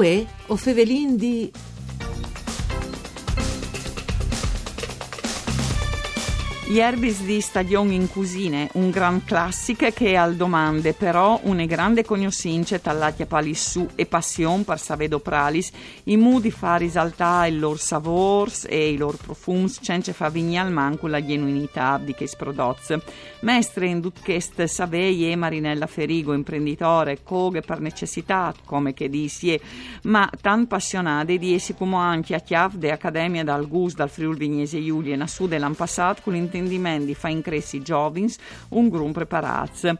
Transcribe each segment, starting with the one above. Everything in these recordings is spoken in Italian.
Uè, o fevelin di... Gli Erbis di Stadion in Cusine, un gran classico che al domande, però una grande cognoscenza tallati a palissu e passione per savedo pralis, in modi fa risaltare il loro savors e i loro profums, senza fa vigna al manco la genuinità di che sprodoz. Mestre in dutkest savei e Marinella Ferigo, imprenditore, coghe per necessità, come che disie, ma tan passionate di essi come anche a chiave de Accademia dal Gus, dal Friul Vignese Giulia, in Assude l'an passato con l'intento di fa incressi giovins un grum preparaz.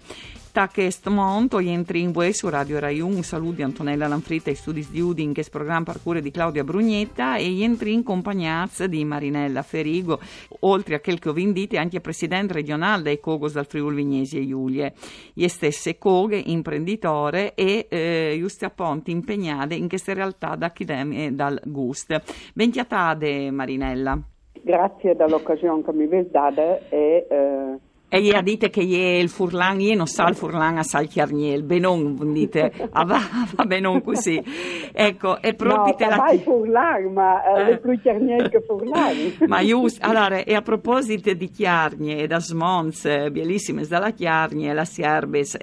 Tac est monto, entri in voi su Radio Rai 1, un saluto di Antonella Lanfritta e studi di Udin, che programma per cure di Claudia Brugnetta, e entri in compagnazza di Marinella Ferigo, oltre a quel che ho vendito, anche presidente regionale dei Cogos dal Friuli Vignesi e Giulie. Ie stesse Coghe, imprenditore e eh, giusti appunti impegnate in queste realtà da Chidem dal Gust. Bentiatade Marinella. Grazie dell'occasione che mi avete data e... Eh... E gli dite che è il furlan, io non so il furlan a Sal Chiarniel, benon, dite, ah, va, va benon così. Ecco, e proprio no, te la... il furlan, ma eh, eh. è più Chiarniel che furlan. ma giusto, allora, e a proposito di Chiarnie e da Smons, bellissime dalla Chiarnie, la Sierbes,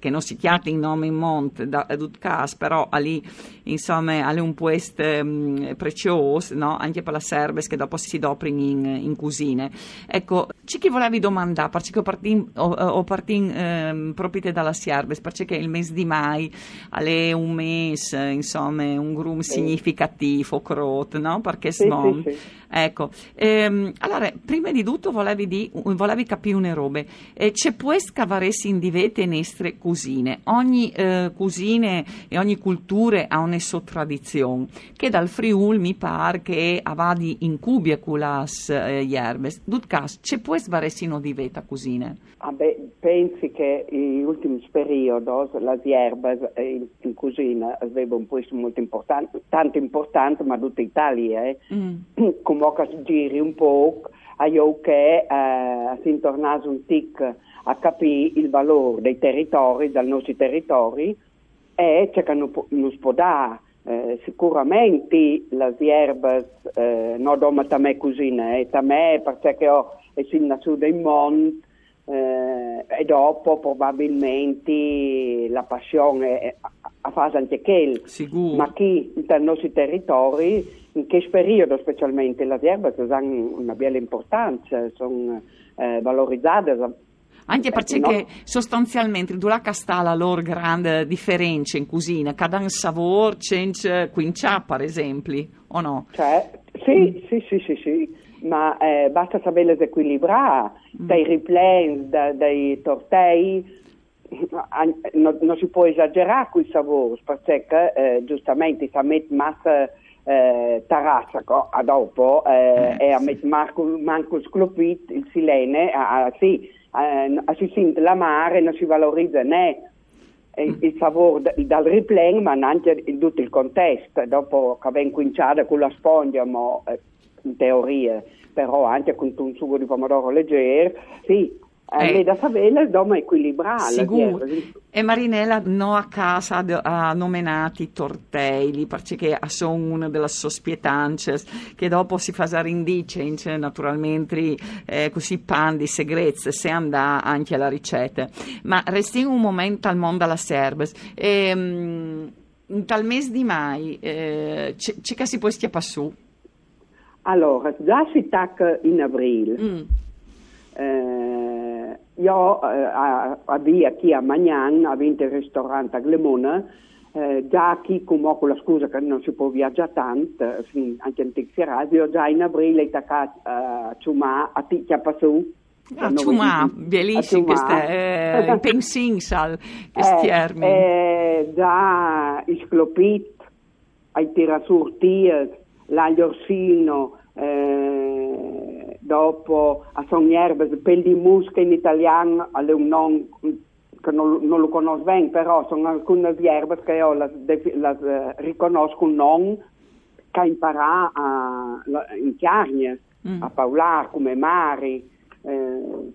che non si chiama in nome in Mont, da Dutcas, però lì, insomma, ha un puesto um, prezioso, no? Anche per la Serbes, che dopo si doprin in, in cucine. Ecco, ci chi volevi domandare, che partim, o, o partim eh, proprio dalla Sierbes, perché il mese di mai è un mese, insomma, un grum sì. significativo, crot, no? Perché sì, smon. Sì. Ecco, ehm, allora, prima di tutto volevi, di, volevi capire una roba. Eh, c'è può scavaresi in divete nostre cusine. Ogni eh, cusine e ogni cultura ha una sua tradizione, che dal Friul mi pare che avadi in cubie culas eh, ierbes. Dutcas, c'è può svaresi in diveta cusine? Ah beh, pensi che in ultimi periodi le ierbes in, in cucina avevano un posto molto importante, tanto importante, ma tutta Italia, eh? mm. che si giri un po' a io che eh, si intornasse un tic a capire il valore dei territori, dei nostri territori e c'è che non, può dare eh, sicuramente le erbe eh, non doma a me così, eh, me perché ho è nato in mondo eh, e dopo probabilmente la passione a fare anche quel, ma chi nei nostri territori in che periodo specialmente le erbe hanno una bella importanza, sono eh, valorizzate. Anche perché no? sostanzialmente la sta la loro grande differenza in cucina, cada un sapore c'è quincia per esempio, o no? Cioè, sì, mm. sì, sì, sì, sì, ma eh, basta saperle equilibrare, mm. dai replay, da, dai tortei, non, non, si può esagerare con i sapori, perché eh, giustamente si mette massa eh, Tarassaco a dopo eh, e a mettere Marco, Manco Sclopit il Silene a, a, sì, a, a si sente la mare non si valorizza né il, il favore dal replay ma anche in tutto il contesto. Dopo che abbiamo cominciato con la spongia ma, eh, in teoria però anche con un sugo di pomodoro leggero sì eh, eh, da favela dobbiamo equilibrare. Sicuro. E Marinella no a casa ha nominati tortelli perché sono una delle sospietanze che dopo si fa indice naturalmente eh, così pan di segrezze se andà anche alla ricetta. Ma resti un momento al mondo alla serbes. E, um, tal mese di mai eh, c'è che si può stia su? Allora, già si tacca in aprile. Mm. Eh, io eh, avvia qui a Magnan, a 20 ristorante a Glemona, eh, già chi come con la scusa che non si può viaggiare tanto, anche in Tixiradio, già in aprile attaccato a Ciumà, a Ticchia Passù. A Ciumà, bellissimo, questo è eh, pensingsal, questi termini. Eh, già isclopit, ai tirasurtias, l'aglio orsino, eh, dopo a Sognerbes, pel di musca in italiano che non, non, lo conosco bene, però sono alcune erbe che io las, las, uh, riconosco nome che imparare a, in chiarnie, mm. a parlare come mari. Eh,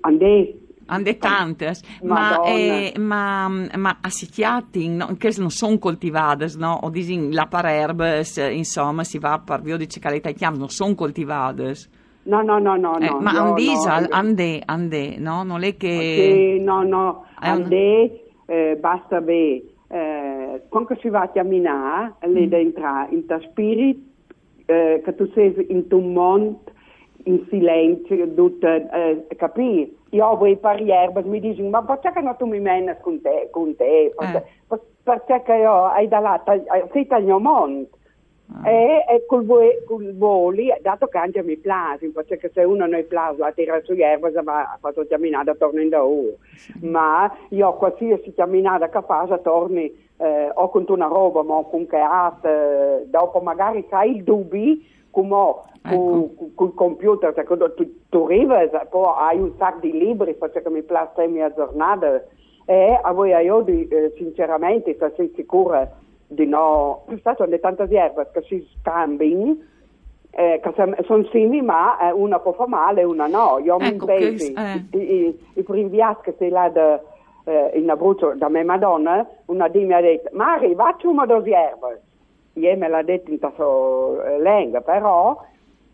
andè Ande tantes, ma, eh, ma, ma assicciati, no? che non sono coltivate, no? O disin la par erbes, insomma, si va per via di cicaletta chiam, non sono coltivate. No, no, no, no. Eh, no, ma io andisa, no. ande, ande, no? Non è che... Sì, no, no, un- andè, eh, basta be, eh, quando si va a camminare, lì Mm. dentro, in ta spirit, eh, che tu sei in un mondo, in silenzio, tutto, eh, capì? Io voi per erbe mi dicono, ma perché non tu mi menes con te, con te? Perché, per- perché io hai da là, ta- sei dal mio mondo. Ah. E, e col, col voli, dato che anche mi piace, perché se uno non piace la tira su erba, se va a fare camminata torna in da ora. Ma io qualsiasi camminata che faccio torni eh, o con una roba, ma con che altro, eh, dopo magari hai il dubbi, come ho Ecco. con col computer, cioè, tu, tu arrivi, poi hai un sacco di libri, perché mi piace la mia giornata. E a voi io eh, sinceramente, se sei sicura di no, sono le tante erbe che si scambiano, eh, sono simili, ma eh, una può fare male e una no. Io mi Ecco, pensi, eh. i, i, i primi viaggi che sei là da, eh, in Abruzzo da mia madonna, una di mi ha detto, Mari, faccio una dose erbe. Io me l'ha detto in tasso eh, lingua, però,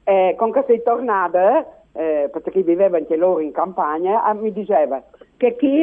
eh, con che sei tornata, eh, perché viveva anche loro in campagna, ah, mi diceva che chi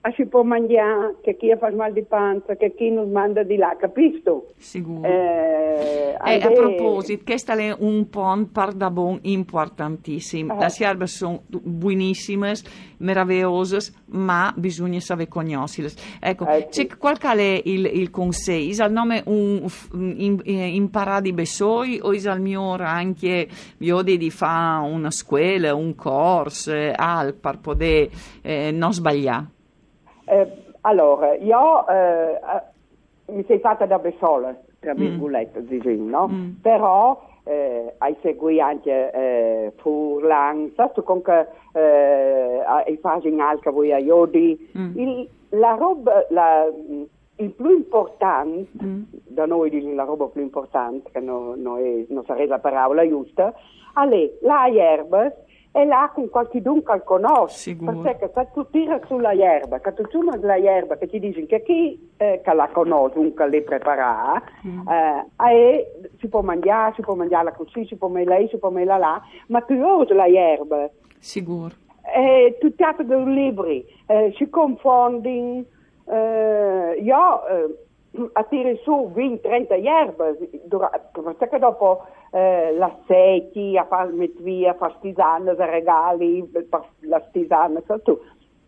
ah, si può mangiare, che chi fa mal di panza, che chi non manda di là, capisco? Sicuro. Eh, E a proposito, questo è un pont par da bon importantissimo. Eh. Le erbe sono buonissime, meravigliose, ma bisogna sapere conoscerle. Ecco, Eh, sì. c'è qual è il, il consiglio? Al nome un, in, imparare di besoi o is al mio anche io di fare una scuola, un corso, eh, al per poter eh, non sbagliare? Eh, allora, io eh, eh, mi sei fatta da sola, tra Mm. virgolette, diciamo, no? Mm. Però eh, hai seguito anche eh, Furlan, tu comunque eh, hai fatto in alca voi a Iodi. Mm. Il, la roba, la, il più importante, Mm. da noi dicono la roba più importante, che no- noi- non sarebbe la parola giusta, è la erba e là con qualche dunque al conosce. Sicuro. Perché se tu tiri sulla erba, che tu ciumas la erba, che ti dicono che chi eh, che la conosce, un che le prepara, eh, e si può mangiare, si può mangiarla così, si può melare, si può melare là, ma tu usi la erba. Sicuro. Eh, tutti gli altri libri eh, si confondono. Eh, io eh, a tirare su 20-30 erbe, perché dopo eh, la secchi, a fare mettere via, a fare tisane, a regali, per la tisana, sai tu.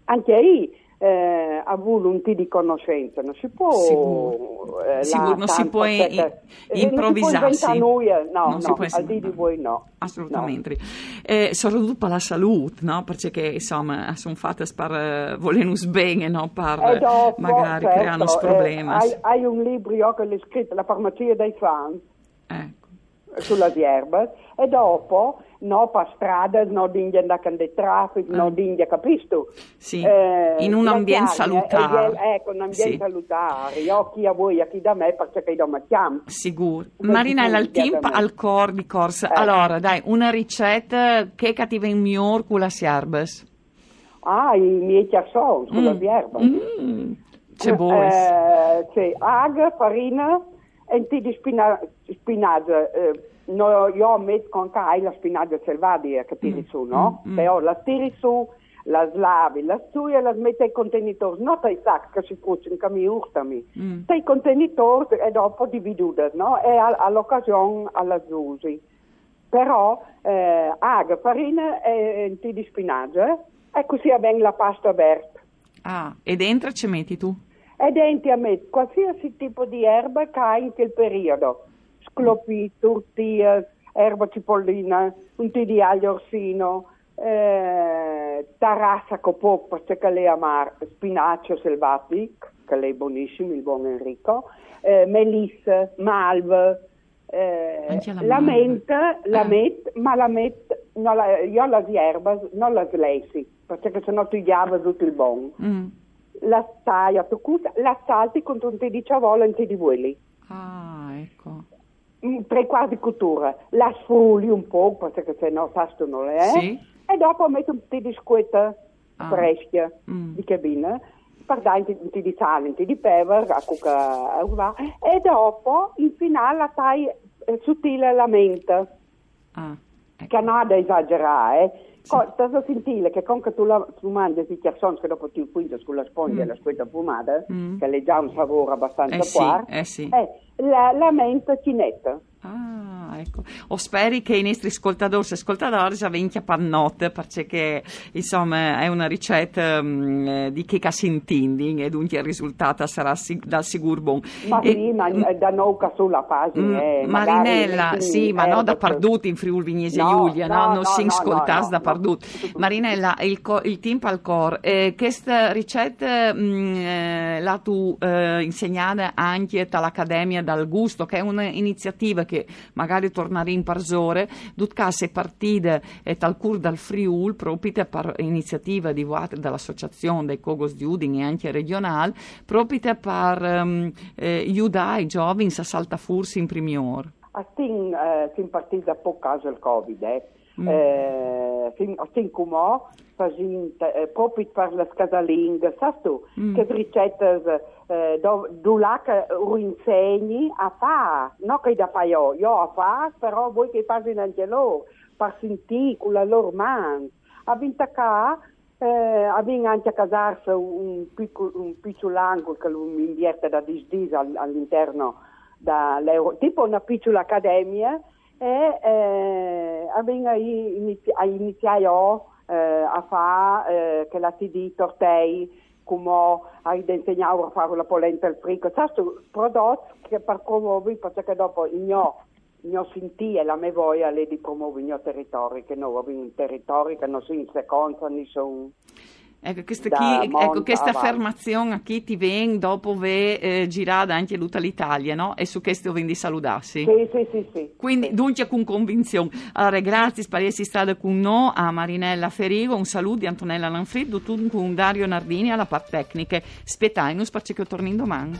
Anche lì eh, ha avuto un po' di conoscenza, non si può... Sicuro. eh, Sicuro, non si può i- eh, non si può improvvisarsi. noi, eh, no, Non si no, può al di di voi no. Assolutamente. Eh, soprattutto per la salute, no? Perché insomma sono fatte per eh, volernos bene, no? Per E dopo, magari certo, creare eh, problemi. hai, hai un libro che l'ho scritto, La farmacia dei fans. Sulla erbe, e dopo, no per strada, no d'India da cande traffico, no Ah. d'India, capisci? Sì, Eh, in un ambiente chiave, salutare. eh, ecco, un ambiente Sì. salutare. Io chi a voi, a chi da me, perché io mi chiamo. Sicuro. Marinella, il tempo al cor di corsa. Eh. Allora, dai, una ricetta che cattiva in miglior con la serbes. Ah, i miei chiassoni sulla erba. Mm, c'è buono. Eh, c'è aga, farina e un po' di spina- spinaggio. Eh, no, io metto anche hai la spinaggio selvatica che tiri su, no? mm, mm. Però la tiri su, la slavi, la stui e la metti ai contenitori, non ai sacchi che si cuociono, che mi urtami. Mm. Ai contenitori e dopo dividuti, no? E a- all'occasione alla zusi. Però eh, aga, farina e un di spinaggio eh, e così avviene la pasta verde. Ah, e dentro ci metti tu? E dentro a me qualsiasi tipo di erba che hai in quel periodo. Sclopi, tortillas, erba cipollina, un tè di aglio orsino, eh, tarassa copò perché lei ama spinaccio selvatico, che lei buonissimo, il buon Enrico, eh, melissa, malve, eh, la la malva. menta, la Ah. met, ma la met, no, la, io la erba non la slesi, perché sennò ti diava tutto il buon Mm. la toccuta, la salti con un di ciavola e un di quelli. Ah, ecco. Tre quarti di cottura, la sfrulli un po' perché se no tasto non è. Sì. E dopo metti un po' di scuetta Ah. fresche Mm. di cabina, per dare un po' di sale, un po' di pepe, a cucca, a uva, e dopo in finale la tai eh, sottile la menta, Ah, ecco. che non ha da esagerare, eh. Co- Tanto sentire che con che tu, la, tu mangi di chiarsons che dopo ti infusi con la spoglia e la squetta fumata, Mm. che è già un sapore abbastanza Eh sì, qua, eh sì. la, la menta cinetta. Ah, ecco. O speri che i nostri ascoltatori e ascoltatori avvenga pannotte, perché insomma è una ricetta mm, eh, di che si intende e dunque il risultato sarà si- da sicuro buon. Ma E- sì, ma eh, da noi sulla pagina. Mm, eh, Marinella, metti sì, in ma no da Parduti in Friuli Vignese No, Giulia, no, no, non no, si ascoltas da. Parduti. Marinella, il, co- il team al cor, eh, questa ricetta mm, eh, la tu eh, insegnata anche dall'Accademia dal Gusto, che è un'iniziativa che magari tornerà in parzore, tutto è partita e tal cur dal Friul, proprio per iniziativa di dall'Associazione dei Cogos di Udine e anche regionale, proprio per ehm, eh, aiutare i giovani a saltafursi in primior. Astin, eh, sin partito da poco caso il Covid, eh. Mm. Eh, astin comò, facint, eh, proprio per le scasalinghe, sai tu, Mm. che ricette eh, do, là che lo insegni a fare, non che da fare io, io a fare, però voi che fate anche loro, per sentire con la loro mano. A vinta qua, eh, abbiamo anche a casarsi un, piccolo, un piccolo angolo che lo invierte da disdis all- all'interno dall'Euro, tipo una piccola accademia e eh, abbiamo inizi- io, eh, a fare eh, che la TD tortei come a insegnare a fare la polenta al frigo. Sai, prodotti che per promuovere, perché dopo il mio sentire e la mia voglia di promuovere il mio territorio, che noi abbiamo un territorio che non sono in seconda, non sono... Ecco, questa, chi- ecco, questa affermazione a chi ti viene dopo ve eh, girata anche tutta l'Italia, no? E su questo vendi saludarsi. Sì, sì, sì, sì. Quindi, Sì. dunque, con convinzione. Allora, grazie per essere stata con noi a Marinella Ferigo. Un saluto di Antonella Lanfrid, tutto con Dario Nardini alla parte tecnica. Spettai, non spacci che torni domani.